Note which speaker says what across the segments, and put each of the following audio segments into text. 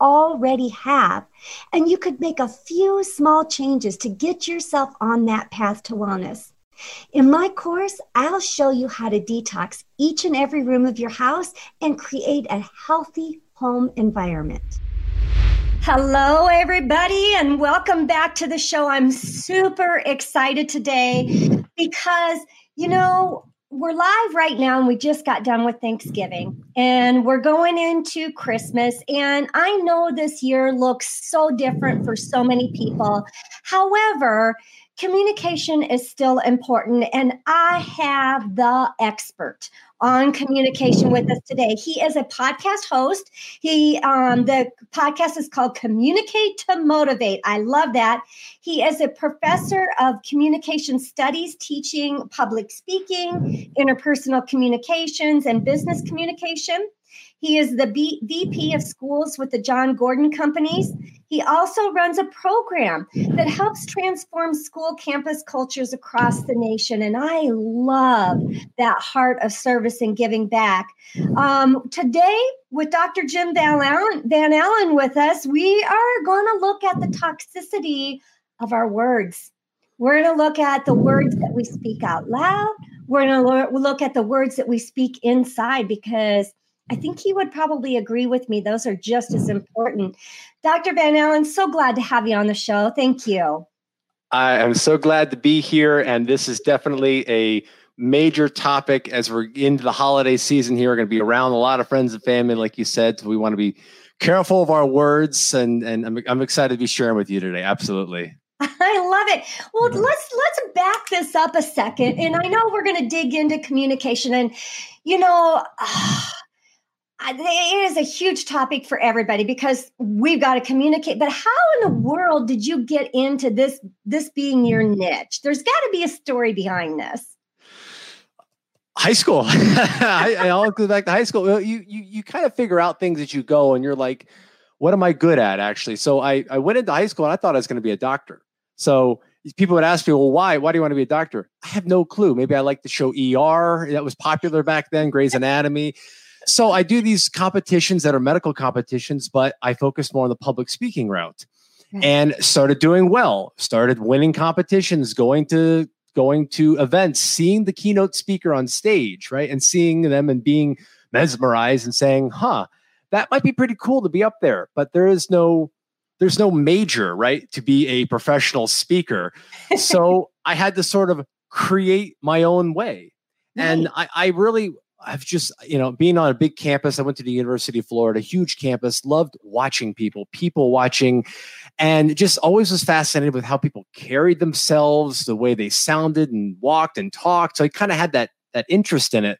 Speaker 1: already have. And you could make a few small changes to get yourself on that path to wellness. In my course, I'll show you how to detox each and every room of your house and create a healthy home environment. Hello, everybody, and welcome back to the show. I'm super excited today because, you know, we're live right now and we just got done with Thanksgiving and we're going into Christmas. And I know this year looks so different for so many people. However, communication is still important. And I have the expert on communication with us today. He is a podcast host. He um, the podcast is called Communicate to Motivate. I love that. He is a professor of communication studies, teaching public speaking, interpersonal communications, and business communication. He is the B- VP of schools with the Jon Gordon Companies. He also runs a program that helps transform school campus cultures across the nation. And I love that heart of service and giving back. Um, today, with Dr. Jim Van Allan, Van Allan with us, we are going to look at the toxicity of our words. We're going to look at the words that we speak out loud. We're going to look at the words that we speak inside because I think he would probably agree with me. Those are just as important. Dr. Van Allan, so glad to have you on the show. Thank you.
Speaker 2: I am so glad to be here. And this is definitely a major topic as we're into the holiday season here. We're going to be around a lot of friends and family, like you said. So we want to be careful of our words. And, and I'm, I'm excited to be sharing with you today. Absolutely.
Speaker 1: I love it. Well, let's let's back this up a second. And I know we're going to dig into communication and you know, uh, it is a huge topic for everybody because we've got to communicate but how in the world did you get into this this being your niche? There's got to be a story behind this.
Speaker 2: High school. I, I all go back to high school. You, you you kind of figure out things as you go and you're like what am i good at actually? So i i went into high school and i thought i was going to be a doctor. So people would ask me well why? Why do you want to be a doctor? I have no clue. Maybe i like the show er that was popular back then grey's anatomy so I do these competitions that are medical competitions, but I focus more on the public speaking route and started doing well, started winning competitions, going to going to events, seeing the keynote speaker on stage, right? And seeing them and being mesmerized and saying, huh, that might be pretty cool to be up there, but there is no there's no major, right, to be a professional speaker. so I had to sort of create my own way. And I, I really I've just, you know, being on a big campus, I went to the University of Florida, huge campus, loved watching people, people watching, and just always was fascinated with how people carried themselves, the way they sounded and walked and talked. So I kind of had that that interest in it.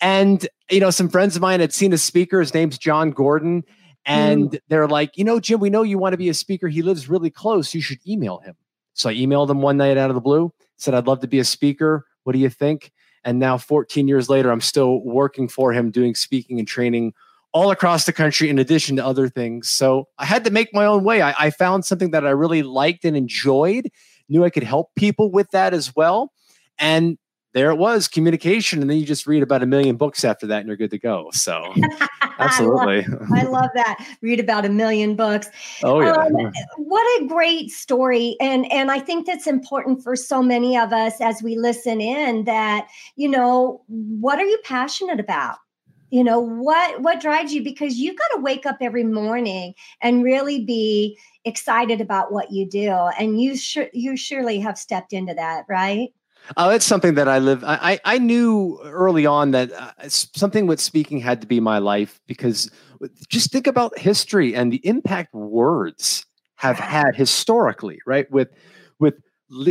Speaker 2: And, you know, some friends of mine had seen a speaker, his name's Jon Gordon, and mm. they're like, you know, Jim, we know you want to be a speaker. He lives really close. You should email him. So I emailed him one night out of the blue, said, I'd love to be a speaker. What do you think? And now, 14 years later, I'm still working for him, doing speaking and training all across the country, in addition to other things. So I had to make my own way. I, I found something that I really liked and enjoyed, knew I could help people with that as well. And there it was communication and then you just read about a million books after that and you're good to go. So absolutely
Speaker 1: I love, I love, that. Read about a million books.
Speaker 2: Oh yeah. Um,
Speaker 1: what a great story and and i think that's important for so many of us as we listen in that you know what are you passionate about? You know what what drives you? Because you've got to wake up every morning and really be excited about what you do and you sure you surely have stepped into that right
Speaker 2: Oh, it's something that I live. I I knew early on that uh, something with speaking had to be my life because just think about history and the impact words have had historically, right? With with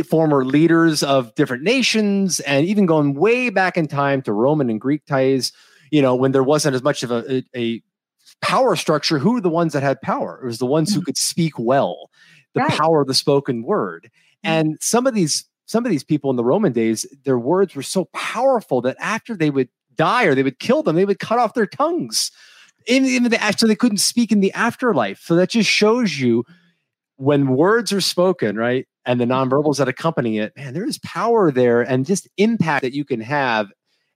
Speaker 2: former leaders of different nations and even going way back in time to Roman and Greek ties. You know, when there wasn't as much of a, a, a power structure, who were the ones that had power? It was the ones who mm. could speak well, the right. power of the spoken word. Mm. And some of these some of these people in the Roman days, their words were so powerful that after they would die or they would kill them, they would cut off their tongues. In, in the actually they couldn't speak in the afterlife. So that just shows you when words are spoken, right? And the nonverbals that accompany it, man, there is power there and just impact that you can have.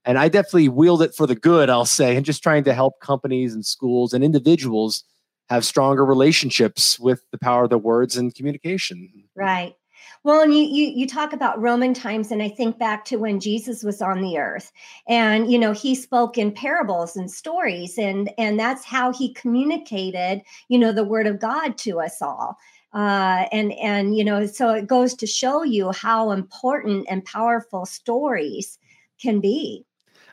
Speaker 2: And I definitely wield it for the good, I'll say, and just trying to help companies and schools and individuals have stronger relationships with the power of the words and communication.
Speaker 1: Right. Well, and you, you you talk about Roman times, and I think back to when Jesus was on the earth, and you know he spoke in parables and stories, and and that's how he communicated, you know, the word of God to us all. Uh, and and you know, so it goes to show you how important and powerful stories can be.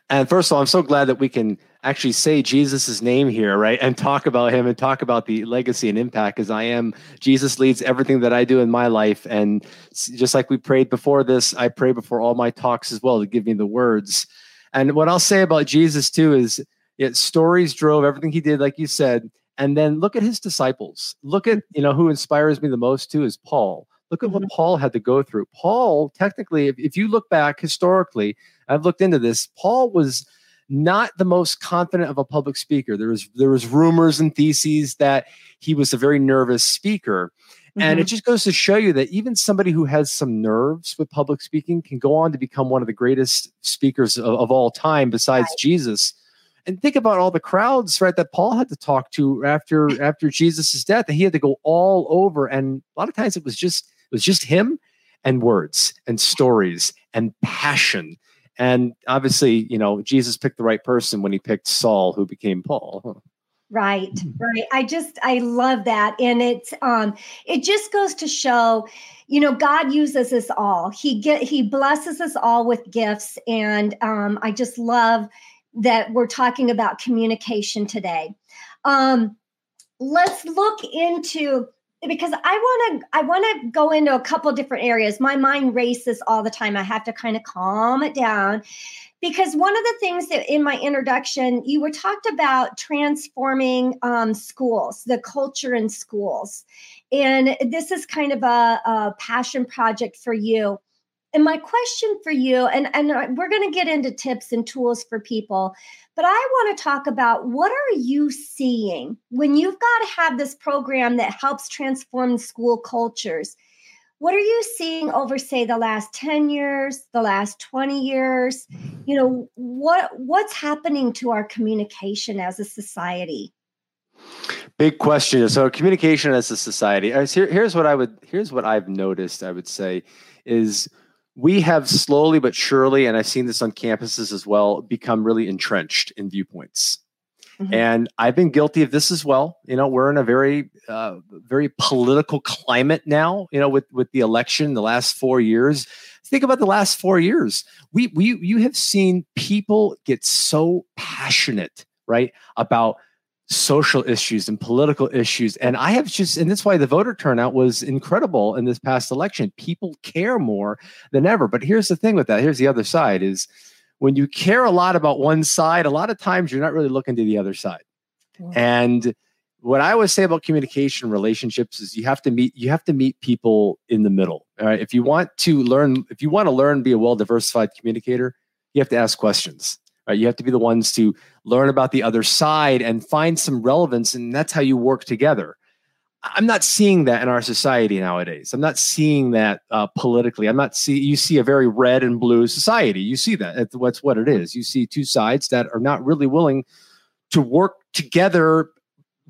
Speaker 2: And first of all, I'm so glad that we can actually say Jesus's name here, right? And talk about him and talk about the legacy and impact because I am Jesus leads everything that I do in my life. And just like we prayed before this, I pray before all my talks as well to give me the words. And what I'll say about Jesus too is it stories drove everything he did, like you said. And then look at his disciples. Look at, you know, who inspires me the most too is Paul. Look at what mm-hmm. Paul had to go through. Paul, technically, if, if you look back historically, I've looked into this, Paul was not the most confident of a public speaker. There was there was rumors and theses that he was a very nervous speaker. Mm-hmm. And it mm-hmm. just goes to show you that even somebody who has some nerves with public speaking can go on to become one of the greatest speakers of, of all time besides right. Jesus. And think about all the crowds, right, that Paul had to talk to after after Jesus' death. And he had to go all over. And a lot of times it was just it was just him and words and stories and passion and obviously, you know, Jesus picked the right person when he picked Saul, who became Paul.
Speaker 1: Right, right. I just I love that, and it's um, it just goes to show, you know, God uses us all. He get He blesses us all with gifts, and um, I just love that we're talking about communication today. Um, let's look into because I want to I want to go into a couple different areas. My mind races all the time. I have to kind of calm it down because one of the things that in my introduction you were talked about transforming um, schools, the culture in schools, and this is kind of a, a passion project for you. And my question for you, and, and we're going to get into tips and tools for people, but I want to talk about what are you seeing when you've got to have this program that helps transform school cultures? What are you seeing over say the last 10 years, the last 20 years? You know, what what's happening to our communication as a society?
Speaker 2: Big question. So communication as a society. Here's what I would here's what I've noticed, I would say is we have slowly but surely, and I've seen this on campuses as well, become really entrenched in viewpoints. Mm-hmm. And I've been guilty of this as well. You know, we're in a very, uh, very political climate now. You know, with with the election, the last four years. Think about the last four years. We we you have seen people get so passionate, right, about social issues and political issues. And I have just, and that's why the voter turnout was incredible in this past election. People care more than ever. But here's the thing with that here's the other side is when you care a lot about one side, a lot of times you're not really looking to the other side. And what I always say about communication relationships is you have to meet you have to meet people in the middle. All right. If you want to learn, if you want to learn, be a well diversified communicator, you have to ask questions. Right? You have to be the ones to learn about the other side and find some relevance, and that's how you work together. I'm not seeing that in our society nowadays. I'm not seeing that uh, politically. I'm not see. You see a very red and blue society. You see that. That's what's what it is. You see two sides that are not really willing to work together.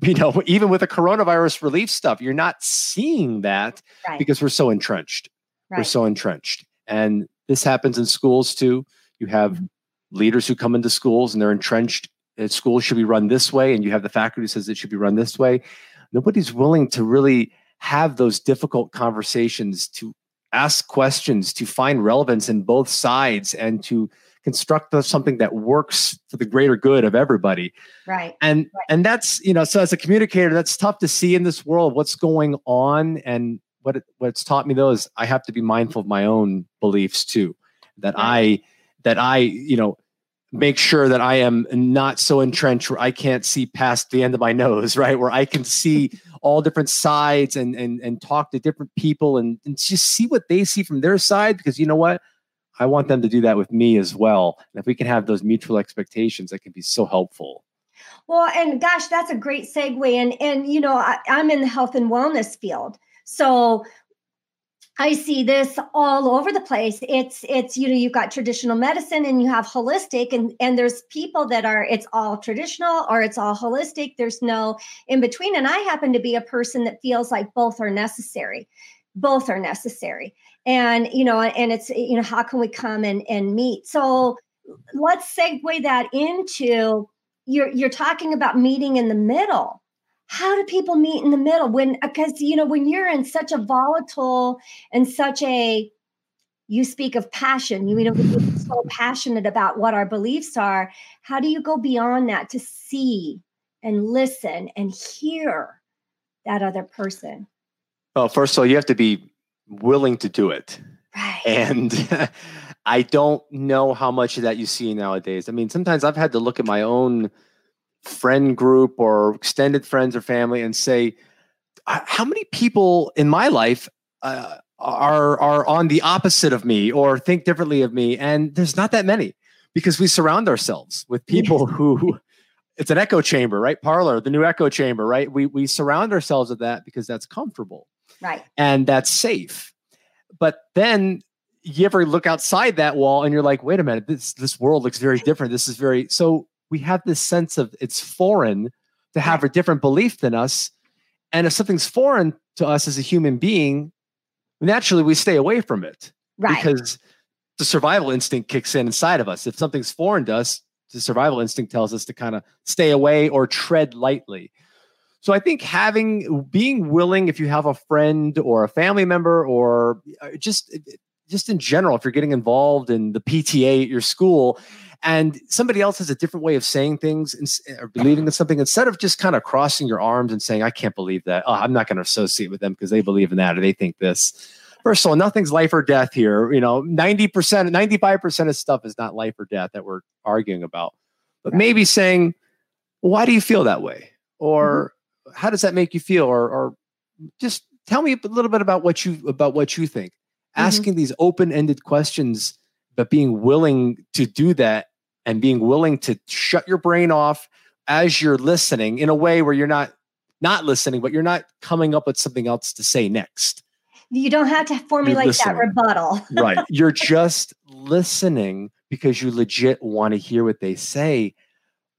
Speaker 2: You know, even with the coronavirus relief stuff, you're not seeing that right. because we're so entrenched. Right. We're so entrenched, and this happens in schools too. You have mm-hmm leaders who come into schools and they're entrenched uh, school should be run this way, and you have the faculty who says it should be run this way. Nobody's willing to really have those difficult conversations to ask questions to find relevance in both sides and to construct something that works for the greater good of everybody
Speaker 1: right
Speaker 2: and
Speaker 1: right.
Speaker 2: and that's you know so as a communicator that's tough to see in this world what's going on and what it, what's taught me though is i have to be mindful of my own beliefs too that right. i that i you know make sure that I am not so entrenched where I can't see past the end of my nose, right? Where I can see all different sides and and and talk to different people and, and just see what they see from their side because you know what? I want them to do that with me as well. And if we can have those mutual expectations, that can be so helpful.
Speaker 1: Well, and gosh, that's a great segue. And and you know, I, I'm in the health and wellness field. So I see this all over the place. It's it's you know you've got traditional medicine and you have holistic and and there's people that are it's all traditional or it's all holistic. There's no in between and I happen to be a person that feels like both are necessary. Both are necessary. And you know and it's you know how can we come and and meet? So let's segue that into you're you're talking about meeting in the middle how do people meet in the middle when uh, because you know when you're in such a volatile and such a you speak of passion you know we're so passionate about what our beliefs are. How do you go beyond that to see and listen and hear that other person?
Speaker 2: Well first of all you have to be willing to do it.
Speaker 1: Right.
Speaker 2: And i don't know how much of that you see nowadays. I mean sometimes i've had to look at my own friend group or extended friends or family and say, how many people in my life uh, are are on the opposite of me or think differently of me? And there's not that many because we surround ourselves with people who it's an echo chamber, right? Parler, the new echo chamber, right? We we surround ourselves with that because that's comfortable,
Speaker 1: right?
Speaker 2: And that's safe. But then you ever look outside that wall and you're like, wait a minute, this this world looks very different. This is very so we have this sense of it's foreign to have a different belief than us. And if something's foreign to us as a human being, naturally we stay away from it.
Speaker 1: Right.
Speaker 2: Because the survival instinct kicks in inside of us. If something's foreign to us, the survival instinct tells us to kind of stay away or tread lightly. So I think having being willing, if you have a friend or a family member or uh, just just in general, if you're getting involved in the PTA at your school, and somebody else has a different way of saying things and, or believing in something instead of just kind of crossing your arms and saying i can't believe that. Oh, i'm not going to associate with them because they believe in that or they think this. First of all nothing's life or death here you know 90% 95% of stuff is not life or death that we're arguing about. But maybe saying why do you feel that way? Or mm-hmm. how does that make you feel? Or, or just tell me a little bit about what you about what you think. Mm-hmm. asking these open-ended questions but being willing to do that and being willing to shut your brain off as you're listening in a way where you're not not listening, but you're not coming up with something else to say next.
Speaker 1: You don't have to formulate that rebuttal.
Speaker 2: right. You're just listening because you legit want to hear what they say.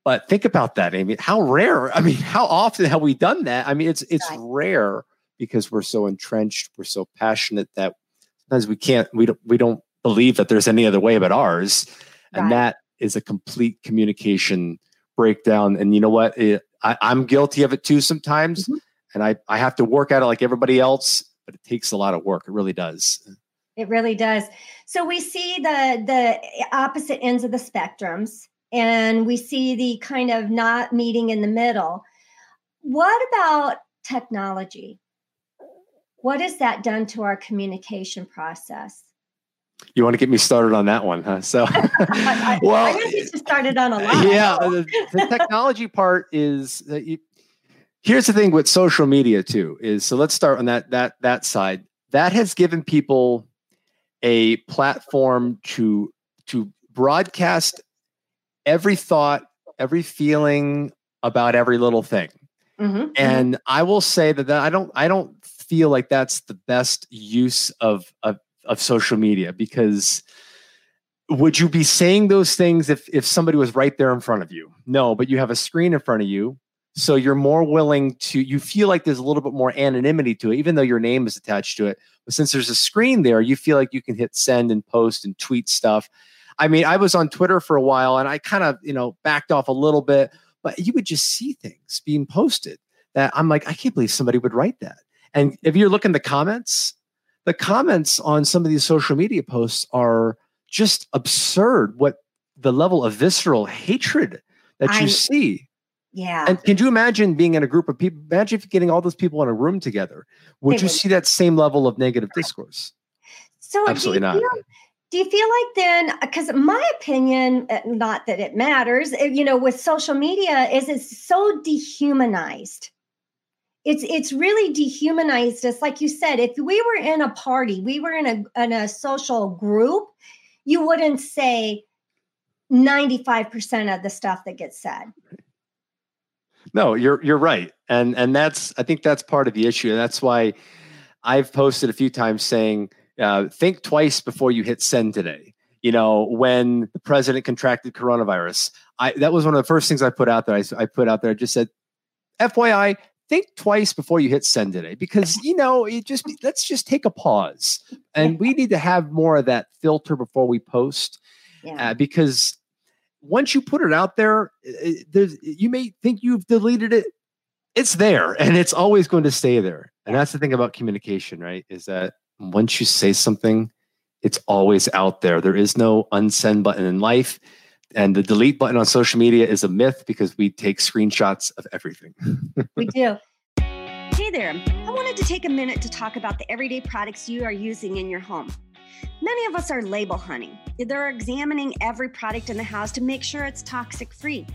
Speaker 2: But think about that, Aimee. How rare, I mean, how often have we done that? I mean, it's it's right. rare because we're so entrenched, we're so passionate that sometimes we can't we don't we don't believe that there's any other way but ours. Right. And that is a complete communication breakdown. And you know what? It, I, am guilty of it too sometimes. Mm-hmm. And I, I have to work at it like everybody else, but it takes a lot of work. It really does.
Speaker 1: It really does. So we see the the opposite ends of the spectrums and we see the kind of not meeting in the middle. What about technology? What has that done to our communication process?
Speaker 2: You want to get me started on that one, huh? So,
Speaker 1: well, I guess you started on a lot.
Speaker 2: Yeah, the, the technology part is that you, here's the thing with social media too is so let's start on that that that side. That has given people a platform to to broadcast every thought, every feeling about every little thing. Mm-hmm, mm-hmm. and. I will say that, that I don't I don't feel like that's the best use of of of social media because would you be saying those things if if somebody was right there in front of you? No but you have a screen in front of you so you're more willing to you feel like there's a little bit more anonymity to it even though your name is attached to it. But since there's a screen there you feel like you can hit send and post and tweet stuff. I mean, I was on Twitter for a while and I kind of, you know, backed off a little bit, but you would just see things being posted that I'm like, I can't believe somebody would write that. And if you're looking the comments, the comments on some of these social media posts are just absurd. What the level of visceral hatred that you see.
Speaker 1: Yeah.
Speaker 2: And can you imagine being in a group of people? Imagine if getting all those people in a room together. Would you see that same level of negative discourse?
Speaker 1: So absolutely not. Feel, do you feel like then because my opinion uh, not that it matters uh, you know with social media is it's so dehumanized it's it's really dehumanized us like you said if we were in a party we were in a in a social group you wouldn't say 95% of the stuff that gets said
Speaker 2: no you're you're right and and that's i think that's part of the issue and that's why i've posted a few times saying uh, think twice before you hit send today. You know, when the president contracted coronavirus, I that was one of the first things I put out there. I, I put out there, I just said, FYI, think twice before you hit send today because you know it just let's just take a pause and we need to have more of that filter before we post yeah. uh, because once you put it out there there's you may think you've deleted it it's there and it's always going to stay there and that's the thing about communication right is that once you say something, it's always out there. There is no unsend button in life. And the delete button on social media is a myth because we take screenshots of everything.
Speaker 1: we do. Hey there. I wanted to take a minute to talk about the everyday products you are using in your home. Many of us are label hunting. They're examining every product in the house to make sure it's toxic free.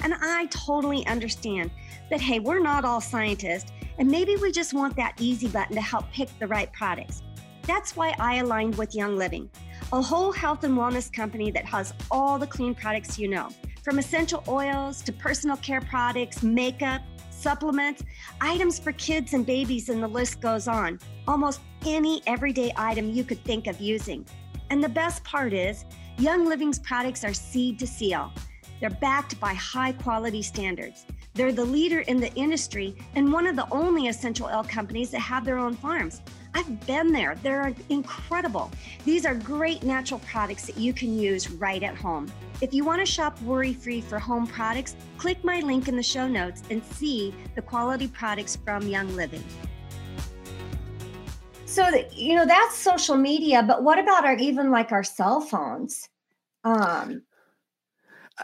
Speaker 1: And I totally understand that, hey, we're not all scientists and maybe we just want that easy button to help pick the right products. That's why I aligned with Young Living, a whole health and wellness company that has all the clean products you know, from essential oils to personal care products, makeup, supplements, items for kids and babies, and the list goes on. Almost any everyday item you could think of using. And the best part is, Young Living's products are seed to seal. They're backed by high quality standards. They're the leader in the industry and one of the only essential oil companies that have their own farms. I've been there. They're incredible. These are great natural products that you can use right at home. If you want to shop worry free for home products, click my link in the show notes and see the quality products from Young Living. So, you know, that's social media, but what about our even like our cell phones? Um,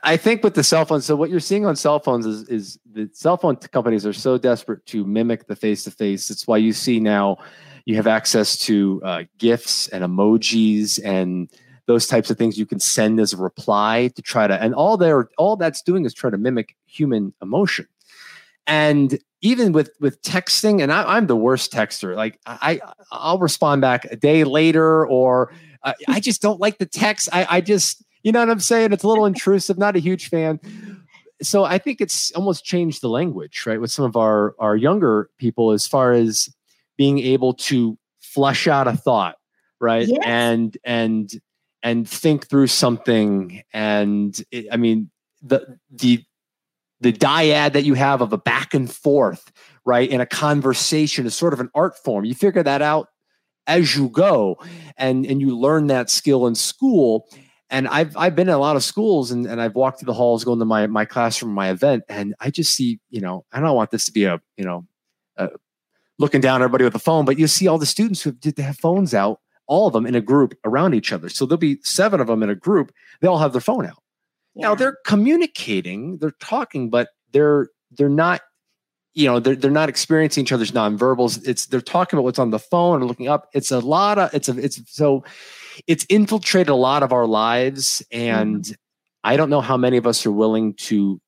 Speaker 2: I think with the cell phones, so what you're seeing on cell phones is is the cell phone companies are so desperate to mimic the face to face. It's why you see now you have access to uh, and emojis and those types of things you can send as a reply to try to and all they're all that's doing is try to mimic human emotion. And even with with texting, and I, am the worst texter. Like I, I'll respond back a day later, or uh, I just don't like the text. I, I just you know what I'm saying? It's a little intrusive. Not a huge fan. So I think it's almost changed the language, right, with some of our our younger people as far as being able to flesh out a thought, right, yes. and and and think through something. And it, I mean the the the dyad that you have of a back and forth, right, in a conversation is sort of an art form. You figure that out as you go, and and you learn that skill in school and I've I've been in a lot of schools and, and I've walked through the halls going to my my classroom, my event, and I just see, you know, I don't want this to be a, you know, a, looking down everybody with a phone, but you see all the students who did have phones out, all of them in a group around each other. So there'll be seven of them in a group. They all have their phone out. Yeah. Now they're communicating, they're talking, but they're they're not, you know, they're they're not experiencing each other's nonverbals. It's they're talking about what's on the phone or looking up. It's a lot of it's a it's so it's infiltrated a lot of our lives and mm-hmm. i don't know how many of us are willing to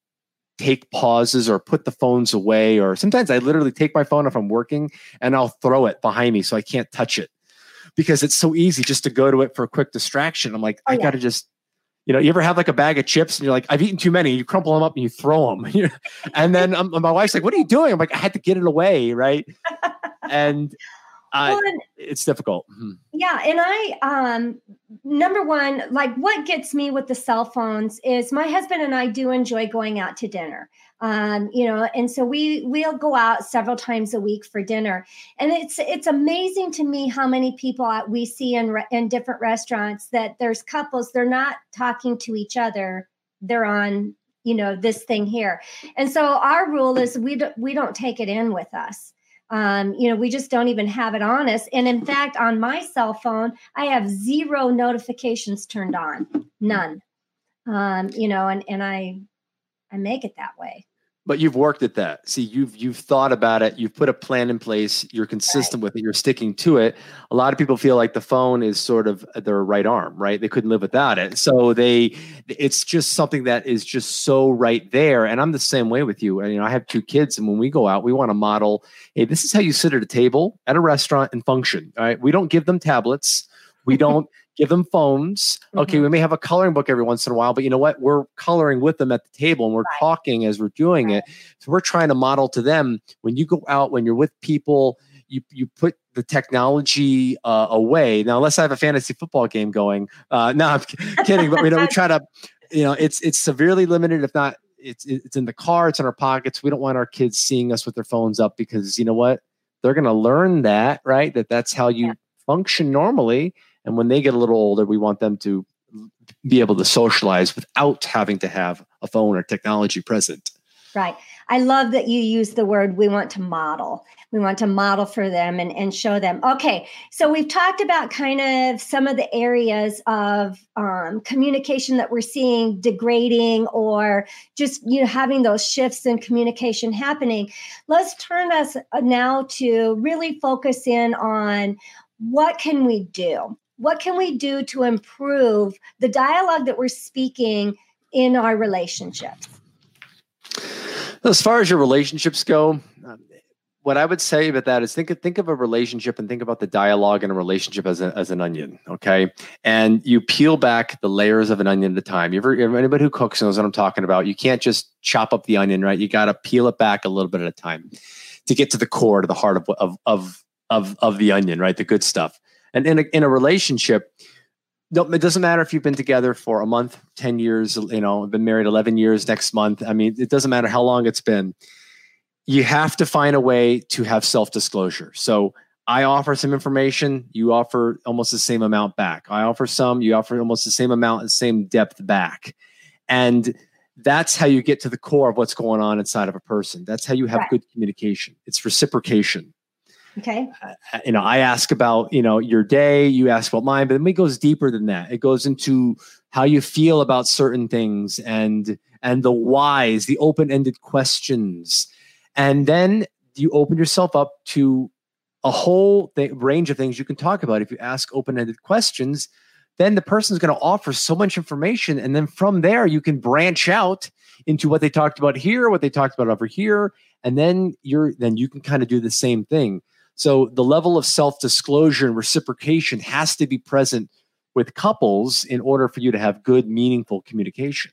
Speaker 2: take pauses or put the phones away or sometimes i literally take my phone if i'm working and i'll throw it behind me so i can't touch it because it's so easy just to go to it for a quick distraction i'm like oh, i yeah. gotta just you know, you ever have like a bag of chips and you're like, I've eaten too many. You crumple them up and you throw them. and then um, my wife's like, What are you doing? I'm like, I had to get it away. Right. and I, well, it's difficult. Mm-hmm.
Speaker 1: Yeah, and I um number one, like what gets me with the cell phones is my husband and I do enjoy going out to dinner. Um, you know, and so we we'll go out several times a week for dinner, and it's it's amazing to me how many people we see in in different restaurants that there's couples they're not talking to each other, they're on you know this thing here, and so our rule is we don't we don't take it in with us. Um, you know, we just don't even have it on us. And in fact, on my cell phone, I have zero notifications turned on, none. Um, you know, and and I I make it that way
Speaker 2: but you've worked at that. See you've you've thought about it. You've put a plan in place. You're consistent right. with it. You're sticking to it. A lot of people feel like the phone is sort of their right arm right? They couldn't live without it. So they it's just something that is just so right there. And i'm the same way with you. And you know i have two kids and when we go out we want to model hey this is how you sit at a table at a restaurant and function all right? We don't give them tablets. We don't give them phones. Okay, mm-hmm. we may have a coloring book every once in a while, but you know what? We're coloring with them at the table and we're right. talking as we're doing right. it. So we're trying to model to them when you go out, when you're with people, you you put the technology uh, away. Now, unless I have a fantasy football game going, uh, no, I'm kidding. but we know we try to, you know, it's it's severely limited, if not. It's it's in the car. It's in our pockets. We don't want our kids seeing us with their phones up because you know what? They're going to learn that, right? That that's how you yeah. function normally and when they get a little older, we want them to be able to socialize without having to have a phone or technology present.
Speaker 1: Right. I love that you use the word we want to model. We want to model for them and, and show them. Okay. So we've talked about kind of some of the areas of um, communication that we're seeing degrading or just you know having those shifts in communication happening. Let's turn us now to really focus in on what can we do what can we do to improve the dialogue that we're speaking in our relationships?
Speaker 2: As far as your relationships go, um, what I would say about that is think of, think of a relationship and think about the dialogue in a relationship as, a, as an onion, okay? And you peel back the layers of an onion at a time. You ever, anybody who cooks knows what I'm talking about. You can't just chop up the onion, right? You got to peel it back a little bit at a time to get to the core, to the heart of of of of, of the onion, right? The good stuff. And in a, in a relationship, it doesn't matter if you've been together for a month, 10 years, you know, been married 11 years next month. I mean, it doesn't matter how long it's been. You have to find a way to have self disclosure. So I offer some information, you offer almost the same amount back. I offer some, you offer almost the same amount, the same depth back. And that's how you get to the core of what's going on inside of a person. That's how you have right. good communication. It's reciprocation.
Speaker 1: Okay.
Speaker 2: Uh, you know, I ask about, you know, your day, you ask about mine, but then it goes deeper than that. It goes into how you feel about certain things and and the whys, the open-ended questions. And then you open yourself up to a whole th- range of things you can talk about. If you ask open-ended questions, then the person is going to offer so much information and then from there you can branch out into what they talked about here, what they talked about over here, and then you're then you can kind of do the same thing. So the level of self disclosure and reciprocation has to be present with couples in order for you to have good, meaningful communication.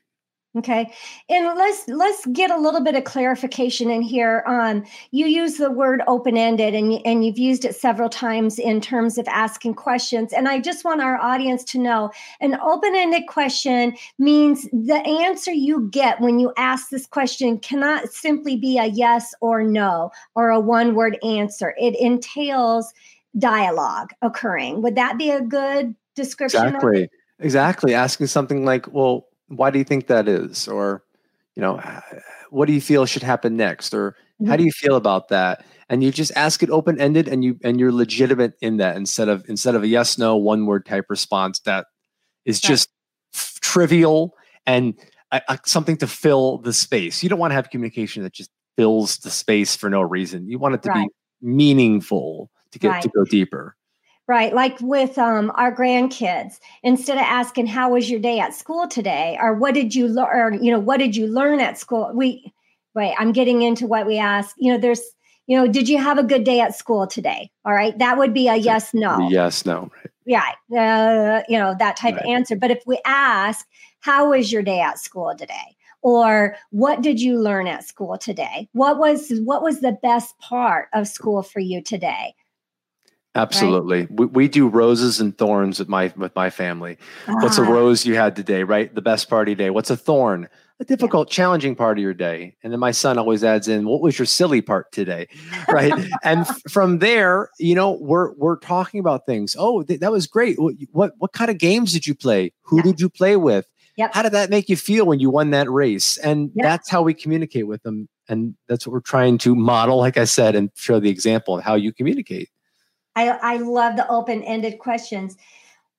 Speaker 1: Okay. And let's let's get a little bit of clarification in here. Um, you use the word open-ended and, and you've used it several times in terms of asking questions. And I just want our audience to know an open-ended question means the answer you get when you ask this question cannot simply be a yes or no or a one-word answer. It entails dialogue occurring. Would that be a good description?
Speaker 2: Exactly. Exactly. Asking something like, well, why do you think that is? Or you know what do you feel should happen next? Or mm-hmm. how do you feel about that? And you just ask it open ended and you and you're legitimate in that instead of instead of a yes no one word type response that is just f- trivial and uh, uh, something to fill the space. You don't want to have communication that just fills the space for no reason. You want it to right. be meaningful to get right. to go deeper
Speaker 1: right? Like with um, our grandkids instead of asking how was your day at school today? or what did you learn you know what did you learn at school? we wait i'm getting into what we ask you know there's you know did you have a good day at school today? all right? That would be a yes no.
Speaker 2: yes no right.
Speaker 1: Yeah uh, you know that type right. of answer. But if we ask how was your day at school today? or what did you learn at school today? what was what was the best part of school for you today
Speaker 2: Absolutely. Right? We, we do roses and thorns with my with my family. Ah. What's a ah. rose you had today, right? The best party day. What's a thorn? A difficult, yeah. challenging part of your day. And then my son always adds in, what was your silly part today? Right. and from there, you know, we're we're talking about things. Oh, th- that was great. What, what what kind of games did you play? Who yeah. did you play with?
Speaker 1: Yep.
Speaker 2: How did that make you feel when you won that race? And yep. that's how we communicate with them. And that's what we're trying to model, like I said, and show the example of how you communicate.
Speaker 1: I, I love the open-ended questions.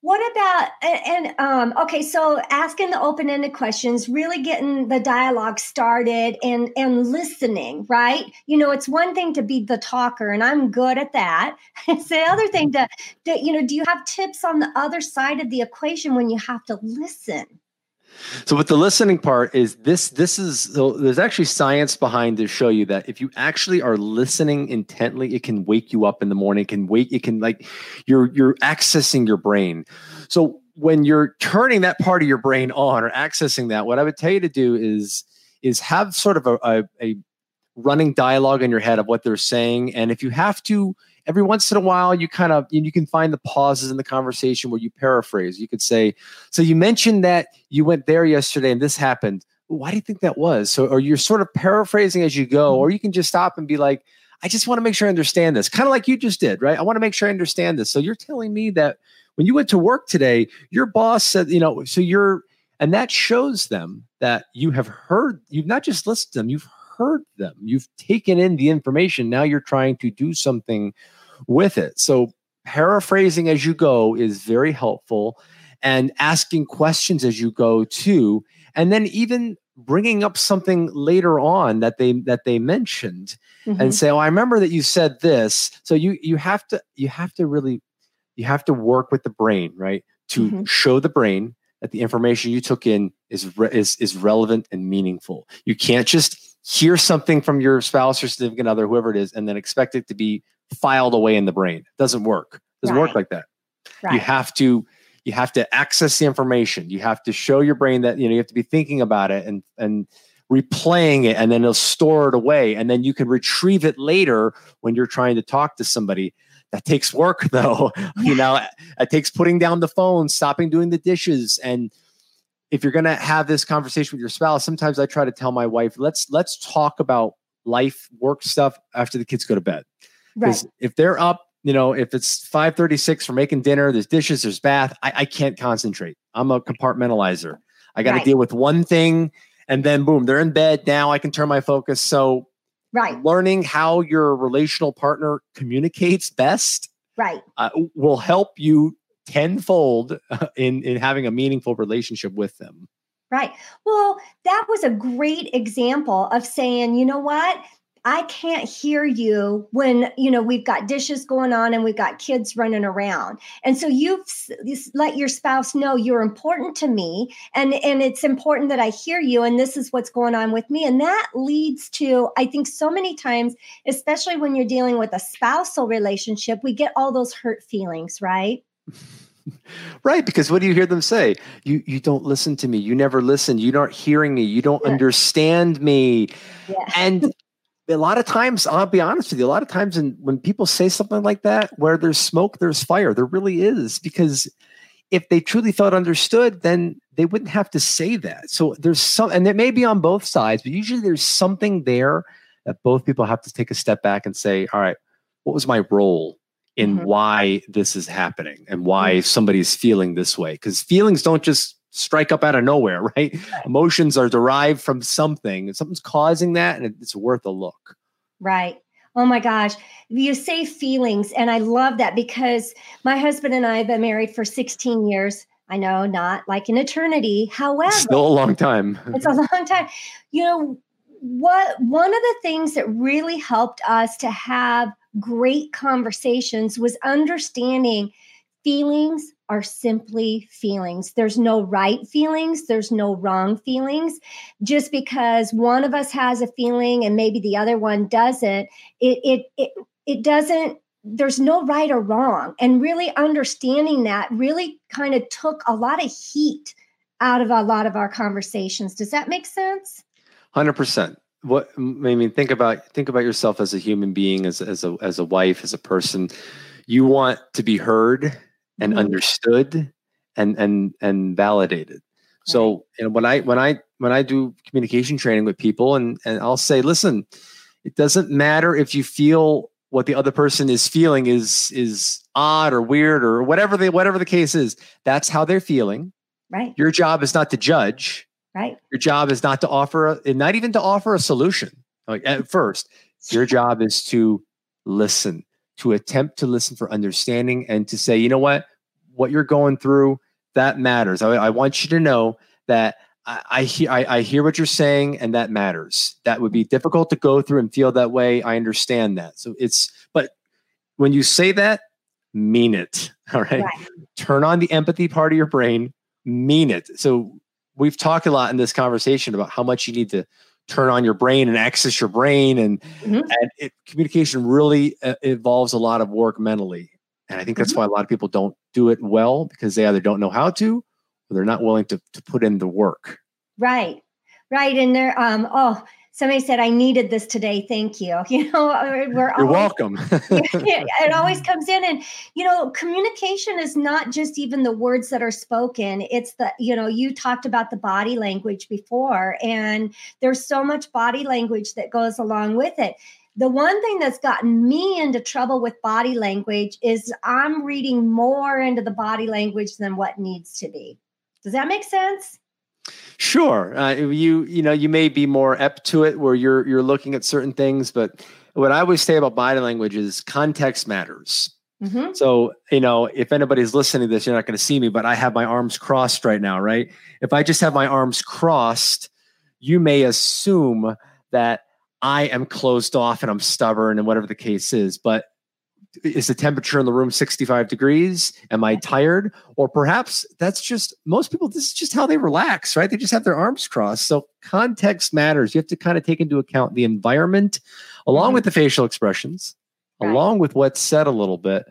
Speaker 1: What about and, um, okay, so asking the open-ended questions, really getting the dialogue started and and listening, right? You know, it's one thing to be the talker, and I'm good at that. it's the other thing to, to you know, do you have tips on the other side of the equation when you have to listen?
Speaker 2: So with the listening part is this this is there's actually science behind to show you that if you actually are listening intently, it can wake you up in the morning, it can wake it can like you're you're accessing your brain. So when you're turning that part of your brain on or accessing that, what I would tell you to do is is have sort of a, a, a running dialogue in your head of what they're saying. And if you have to every once in a while you kind of you can find the pauses in the conversation where you paraphrase. You could say so you mentioned that you went there yesterday and this happened. Why do you think that was? So or you're sort of paraphrasing as you go or mm-hmm. you can just stop and be like i just want to make sure i understand this. Kind of like you just did right? I want to make sure i understand this. So you're telling me that when you went to work today your boss said you know so you're and that shows them that you have heard you've not just listened to them you've heard them. You've taken in the information. Now you're trying to do something with it. So paraphrasing as you go is very helpful and asking questions as you go too. And then even bringing up something later on that they that they mentioned mm-hmm. and say, "Oh, I remember that you said this." So you you have to you have to really you have to work with the brain, right? To mm-hmm. show the brain that the information you took in is re- is is relevant and meaningful. You can't just hear something from your spouse or significant other, whoever it is, and then expect it to be filed away in the brain. It doesn't work. It doesn't right. work like that. Right. You have to you have to access the information. You have to show your brain that you know you have to be thinking about it and and replaying it and then it'll store it away and then you can retrieve it later when you're trying to talk to somebody that takes work though you know it takes putting down the phone stopping doing the dishes and if you're going to have this conversation with your spouse, sometimes I try to tell my wife, let's let's talk about life, work stuff after the kids go to bed. Because right. if they're up, you know, if it's 536 for making dinner, there's dishes, there's bath, I, I can't concentrate. I'm a compartmentalizer. I got to right. deal with one thing and then boom, they're in bed. Now I can turn my focus. So
Speaker 1: right.
Speaker 2: learning how your relational partner communicates best
Speaker 1: right
Speaker 2: uh, will help you tenfold in in having a meaningful relationship with them
Speaker 1: right well that was a great example of saying you know what I can't hear you when you know we've got dishes going on and we've got kids running around. And so you've let your spouse know you're important to me and and it's important that I hear you and this is what's going on with me and that leads to I think so many times especially when you're dealing with a spousal relationship we get all those hurt feelings, right?
Speaker 2: right because what do you hear them say you you don't listen to me you never listen you aren't hearing me you don't yeah. understand me yeah. and a lot of times i'll be honest with you a lot of times in, when people say something like that where there's smoke there's fire there really is because if they truly felt understood then they wouldn't have to say that so there's some and it may be on both sides but usually there's something there that both people have to take a step back and say all right what was my role in mm-hmm. why this is happening and why mm-hmm. somebody's feeling this way. Because feelings don't just strike up out of nowhere, right? Emotions are derived from something, something's causing that, and it's worth a look.
Speaker 1: Right. Oh my gosh. You say feelings, and I love that because my husband and I have been married for 16 years. I know, not like an eternity. However,
Speaker 2: still a long time.
Speaker 1: it's a long time. You know, what one of the things that really helped us to have great conversations was understanding feelings are simply feelings. There's no right feelings, there's no wrong feelings. Just because one of us has a feeling and maybe the other one doesn't, it it it, it doesn't there's no right or wrong. And really understanding that really kind of took a lot of heat out of a lot of our conversations. Does that make sense?
Speaker 2: 100% what I mean, think about think about yourself as a human being, as as a as a wife, as a person. You want to be heard and
Speaker 1: Mhm.
Speaker 2: understood and and and validated. So you know when I when I when I do communication training with people and and I'll say, listen, it doesn't matter if you feel what the other person is feeling is is odd or weird or whatever they whatever the case is. That's how they're feeling.
Speaker 1: Right.
Speaker 2: Your job is not to judge.
Speaker 1: Right.
Speaker 2: Your job is not to offer a, not even to offer a solution. Like at first, your job is to listen, to attempt to listen for understanding and to say, you know what, what you're going through, that matters. I, I want you to know that I, I, hear, I, I hear what you're saying and that matters. That would be difficult to go through and feel that way. I understand that. So it's, but when you say that, mean it. All right.
Speaker 1: Right.
Speaker 2: Turn on the empathy part of your brain, mean it. So we've talked a lot in this conversation about how much you need to turn on your brain and access your brain and,
Speaker 1: Mhm.
Speaker 2: and it, communication really uh, involves a lot of work mentally and i think that's
Speaker 1: Mhm.
Speaker 2: why a lot of people don't do it well because they either don't know how to or they're not willing to, to put in the work
Speaker 1: Right. Right. And there, um, oh, somebody said, I needed this today. Thank you. You know, we're
Speaker 2: you're
Speaker 1: always
Speaker 2: welcome.
Speaker 1: It always comes in. And you know communication is not just even the words that are spoken. It's the you know you talked about the body language before and there's so much body language that goes along with it. The one thing that's gotten me into trouble with body language is i'm reading more into the body language than what needs to be. Does that make sense
Speaker 2: Sure, uh, you you know you may be more apt to it where you're you're looking at certain things, but what I always say about body language is context matters.
Speaker 1: mm-hmm.
Speaker 2: So you know if anybody's listening to this, you're not going to see me, but I have my arms crossed right now, right? If I just have my arms crossed, you may assume that I am closed off and I'm stubborn and whatever the case is, but is the temperature in the room 65 degrees? Am I tired? Or perhaps that's just most people, this is just how they relax, right? They just have their arms crossed. So context matters. You have to kind of take into account the environment along
Speaker 1: Mhm.
Speaker 2: with the facial expressions,
Speaker 1: Right.
Speaker 2: along with what's said a little bit.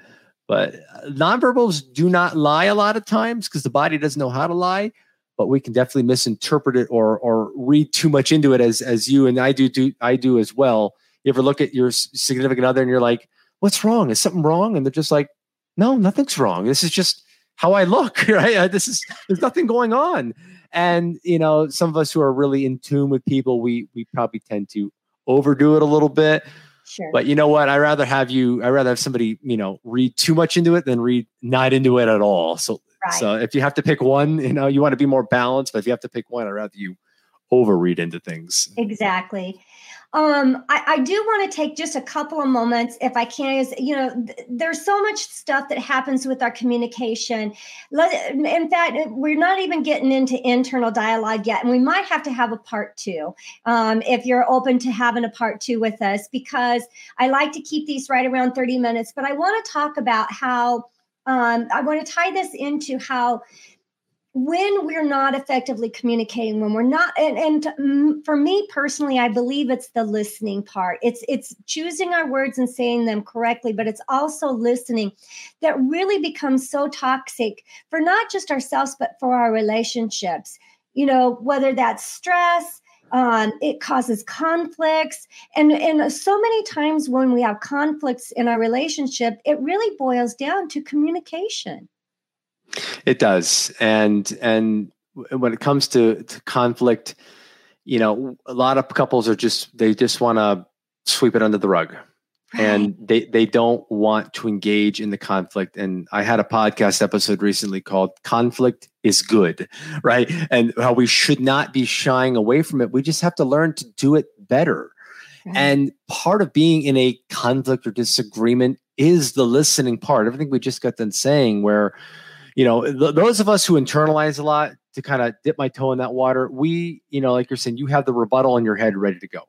Speaker 2: But uh, nonverbals do not lie a lot of times because the body doesn't know how to lie. But we can definitely misinterpret it or or read too much into it, as as you and I do do I do as well. You ever look at your significant other and you're like, what's wrong? Is something wrong? And they're just like, no, nothing's wrong. This is just how I look, right? This is there's nothing going on. And you know, some of us who are really in tune with people, we we probably tend to overdo it a little bit.
Speaker 1: sure
Speaker 2: But you know what? I rather have you. I rather have somebody you know read too much into it than read not into it at all. So
Speaker 1: right
Speaker 2: so if you have to pick one, you know, you want to be more balanced. But if you have to pick one, I'd rather you overread into things.
Speaker 1: Exactly. Um, I, I do want to take just a couple of moments, if I can. Is you know, th- there's so much stuff that happens with our communication. Let, in fact, we're not even getting into internal dialogue yet, and we might have to have a part two um, if you're open to having a part two with us, because I like to keep these right around 30 minutes. But I want to talk about how um, I want to tie this into how when we're not effectively communicating when we're not and, and for me personally i believe it's the listening part. It's it's choosing our words and saying them correctly but it's also listening. That really becomes so toxic for not just ourselves but for our relationships. You know whether that's stress um, it causes conflicts. And and so many times when we have conflicts in our relationship it really boils down to communication
Speaker 2: It does, and and when it comes to, to conflict, you know, a lot of couples are just they just want to sweep it under the rug, and they they don't want to engage in the conflict. And I had a podcast episode recently called "Conflict is Good," right? And how we should not be shying away from it. We just have to learn to do it better.
Speaker 1: Right.
Speaker 2: And part of being in a conflict or disagreement is the listening part. Everything we just got done saying, where, you know, th- those of us who internalize a lot to kind of dip my toe in that water, we, you know, like you're saying, you have the rebuttal in your head ready to go.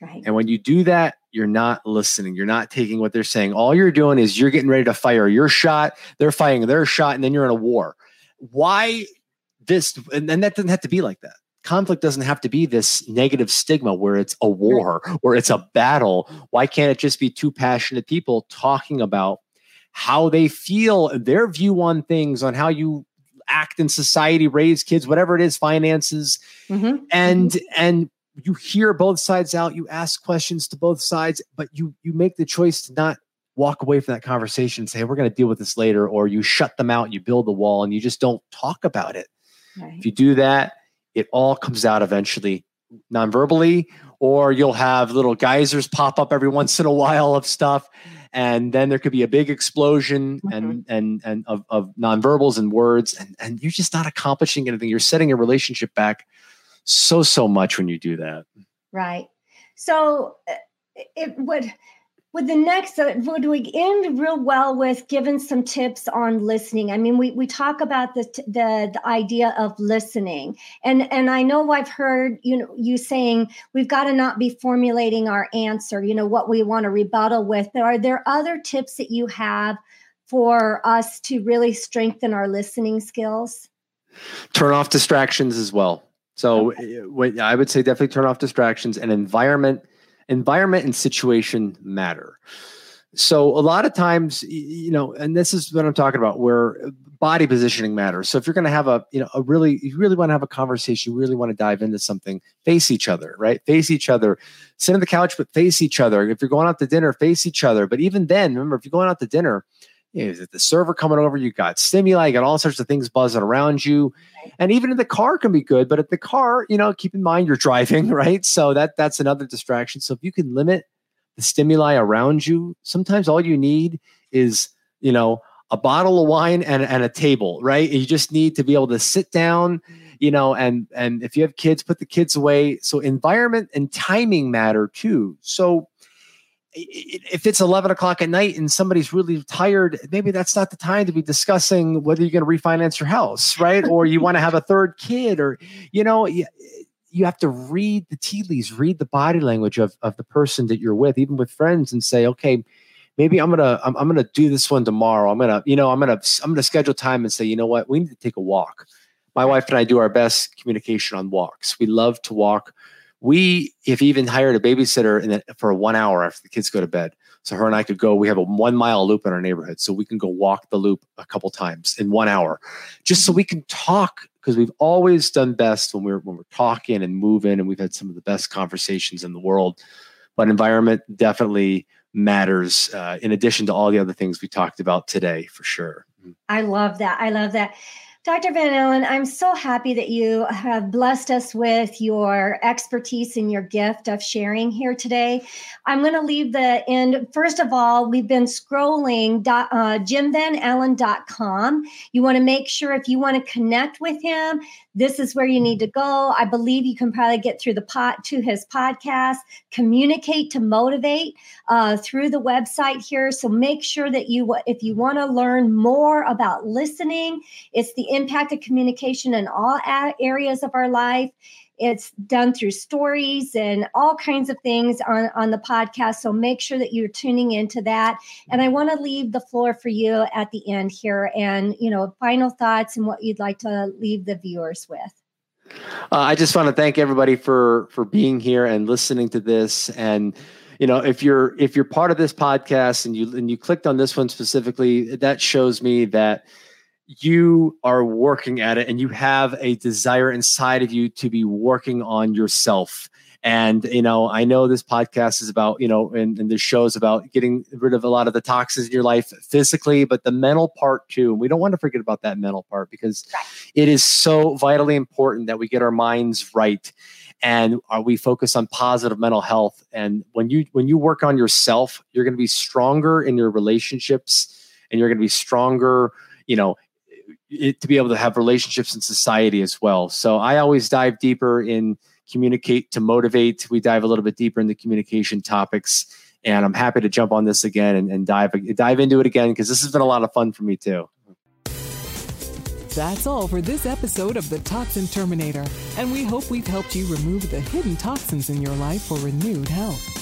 Speaker 1: right
Speaker 2: And when you do that, you're not listening. You're not taking what they're saying. All you're doing is you're getting ready to fire your shot. They're firing their shot, and then you're in a war. Why this? And, and that doesn't have to be like that. Conflict doesn't have to be this negative stigma where it's a war, where it's a battle. Why can't it just be two passionate people talking about how they feel, their view on things, on how you act in society, raise kids, whatever it is, finances,
Speaker 1: Mhm.
Speaker 2: and and you hear both sides out you ask questions to both sides but you you make the choice to not walk away from that conversation and say, we're going to deal with this later, or you shut them out, you build a wall, and you just don't talk about it. Right. If you do that, it all comes out eventually non-verbally or you'll have little geysers pop up every once in a while of stuff and then there could be a big explosion mm-hmm. and and and of, of nonverbals and words and and you're just not accomplishing anything. You're setting a relationship back so so much when you do that.
Speaker 1: Right. So uh, it would with the next uh, would we end real well with giving some tips on listening? I mean we, we talk about the, the the idea of listening. And and i know i've heard you know you saying we've got to not be formulating our answer you know what we want to rebuttal with. Are there other tips that you have for us to really strengthen our listening skills?
Speaker 2: Turn off distractions as well. So okay. Eh, i would say definitely turn off distractions and environment environment and situation matter. So a lot of times, you know, and this is what I'm talking about, where body positioning matters. So if you're going to have a, you know, a really, you really want to have a conversation, you really want to dive into something, face each other, right? Face each other, sit on the couch, but face each other. If you're going out to dinner, face each other. But even then, remember, if you're going out to dinner, you know, is it the server coming over? You got stimuli, you got all sorts of things buzzing around you. And even in the car can be good, but at the car, you know, keep in mind you're driving, right? So that that's another distraction. So if you can limit the stimuli around you, sometimes all you need is, you know, a bottle of wine and, and a table, right? You just need to be able to sit down, you know, and and if you have kids, put the kids away. So environment and timing matter too. So if it's 11 o'clock at night and somebody's really tired, maybe that's not the time to be discussing whether you're going to refinance your house, right? or you want to have a third kid, or, you know, you, have to read the tea leaves, read the body language of, of the person that you're with, even with friends, and say, okay, maybe I'm gonna I'm, I'm gonna do this one tomorrow. I'm gonna, you know, I'm gonna I'm gonna schedule time and say, you know what, we need to take a walk. My wife and I do our best communication on walks. We love to walk we have even hired a babysitter the, for one hour after the kids go to bed. So her and I could go. We have a one mile loop in our neighborhood, so we can go walk the loop a couple times in one hour, just so we can talk. Because we've always done best when we're when we're talking and moving, and we've had some of the best conversations in the world. But environment definitely matters. Uh, in addition to all the other things we talked about today, for sure.
Speaker 1: I love that. I love that. Dr. Van Allan, I'm so happy that you have blessed us with your expertise and your gift of sharing here today. I'm going to leave the end. First of all, we've been scrolling uh, jimvanallan.com. You want to make sure if you want to connect with him, this is where you need to go. I believe you can probably get through the pot to his podcast, communicate to motivate uh, through the website here. So make sure that you, if you want to learn more about listening, it's the impact of communication in all areas of our life. It's done through stories and all kinds of things on, on the podcast. So make sure that you're tuning into that. And I want to leave the floor for you at the end here and, you know, final thoughts and what you'd like to leave the viewers with.
Speaker 2: Uh, I just want to thank everybody for for being here and listening to this. And you know, if you're if you're part of this podcast and you and you clicked on this one specifically, that shows me that you are working at it and you have a desire inside of you to be working on yourself. And, you know, I know this podcast is about, you know, and, and this show is about getting rid of a lot of the toxins in your life physically, but the mental part too. And we don't want to forget about that mental part because it is so vitally important that we get our minds right and are we focus on positive mental health and when you when you work on yourself you're going to be stronger in your relationships and you're going to be stronger you know it, to be able to have relationships in society as well. So I always dive deeper in communicate to motivate. We dive a little bit deeper into communication topics, and I'm happy to jump on this again and, and dive dive into it again because this has been a lot of fun for me too.
Speaker 3: That's all for this episode of the Toxin Terminator, and we hope we've helped you remove the hidden toxins in your life for renewed health.